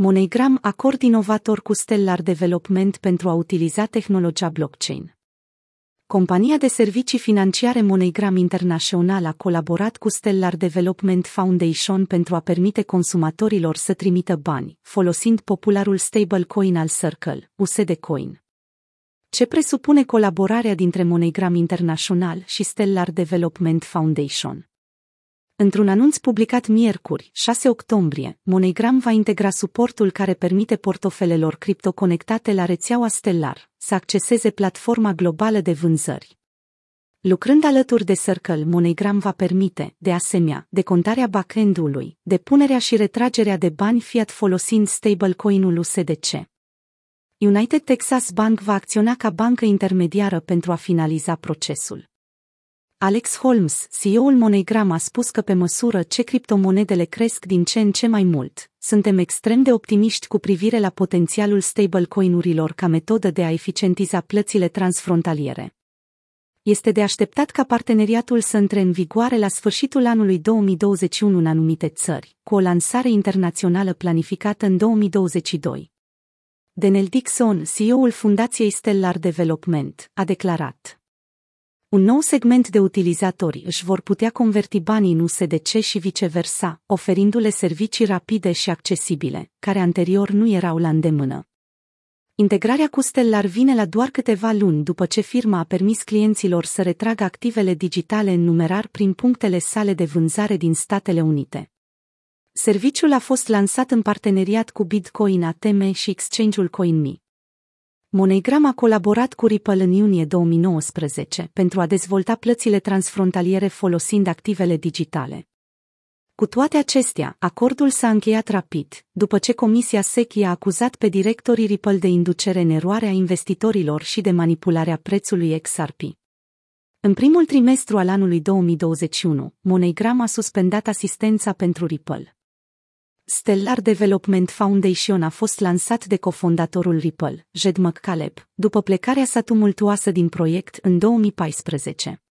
MoneyGram acord inovator cu Stellar Development pentru a utiliza tehnologia blockchain. Compania de servicii financiare MoneyGram International a colaborat cu Stellar Development Foundation pentru a permite consumatorilor să trimită bani, folosind popularul stablecoin al Circle, USD Coin. Ce presupune colaborarea dintre MoneyGram International și Stellar Development Foundation? Într-un anunț publicat miercuri, 6 octombrie, MoneyGram va integra suportul care permite portofelelor cripto conectate la rețeaua Stellar să acceseze platforma globală de vânzări. Lucrând alături de Circle, MoneyGram va permite, de asemenea, decontarea backend-ului, depunerea și retragerea de bani fiat folosind stablecoin-ul USDC. United Texas Bank va acționa ca bancă intermediară pentru a finaliza procesul. Alex Holmes, CEO-ul MoneyGram, a spus că pe măsură ce criptomonedele cresc din ce în ce mai mult, suntem extrem de optimiști cu privire la potențialul stablecoin-urilor ca metodă de a eficientiza plățile transfrontaliere. Este de așteptat ca parteneriatul să intre în vigoare la sfârșitul anului 2021 în anumite țări, cu o lansare internațională planificată în 2022. Denel Dixon, CEO-ul Fundației Stellar Development, a declarat un nou segment de utilizatori își vor putea converti banii în USDC și viceversa, oferindu-le servicii rapide și accesibile, care anterior nu erau la îndemână. Integrarea cu Stellar vine la doar câteva luni după ce firma a permis clienților să retragă activele digitale în numerar prin punctele sale de vânzare din Statele Unite. Serviciul a fost lansat în parteneriat cu Bitcoin ATM și exchange-ul CoinMe. MoneyGram a colaborat cu Ripple în iunie 2019 pentru a dezvolta plățile transfrontaliere folosind activele digitale. Cu toate acestea, acordul s-a încheiat rapid, după ce Comisia SEC i-a acuzat pe directorii Ripple de inducere în eroare a investitorilor și de manipularea prețului XRP. În primul trimestru al anului 2021, MoneyGram a suspendat asistența pentru Ripple. Stellar Development Foundation a fost lansat de cofondatorul Ripple, Jed McCaleb, după plecarea sa tumultuoasă din proiect în 2014.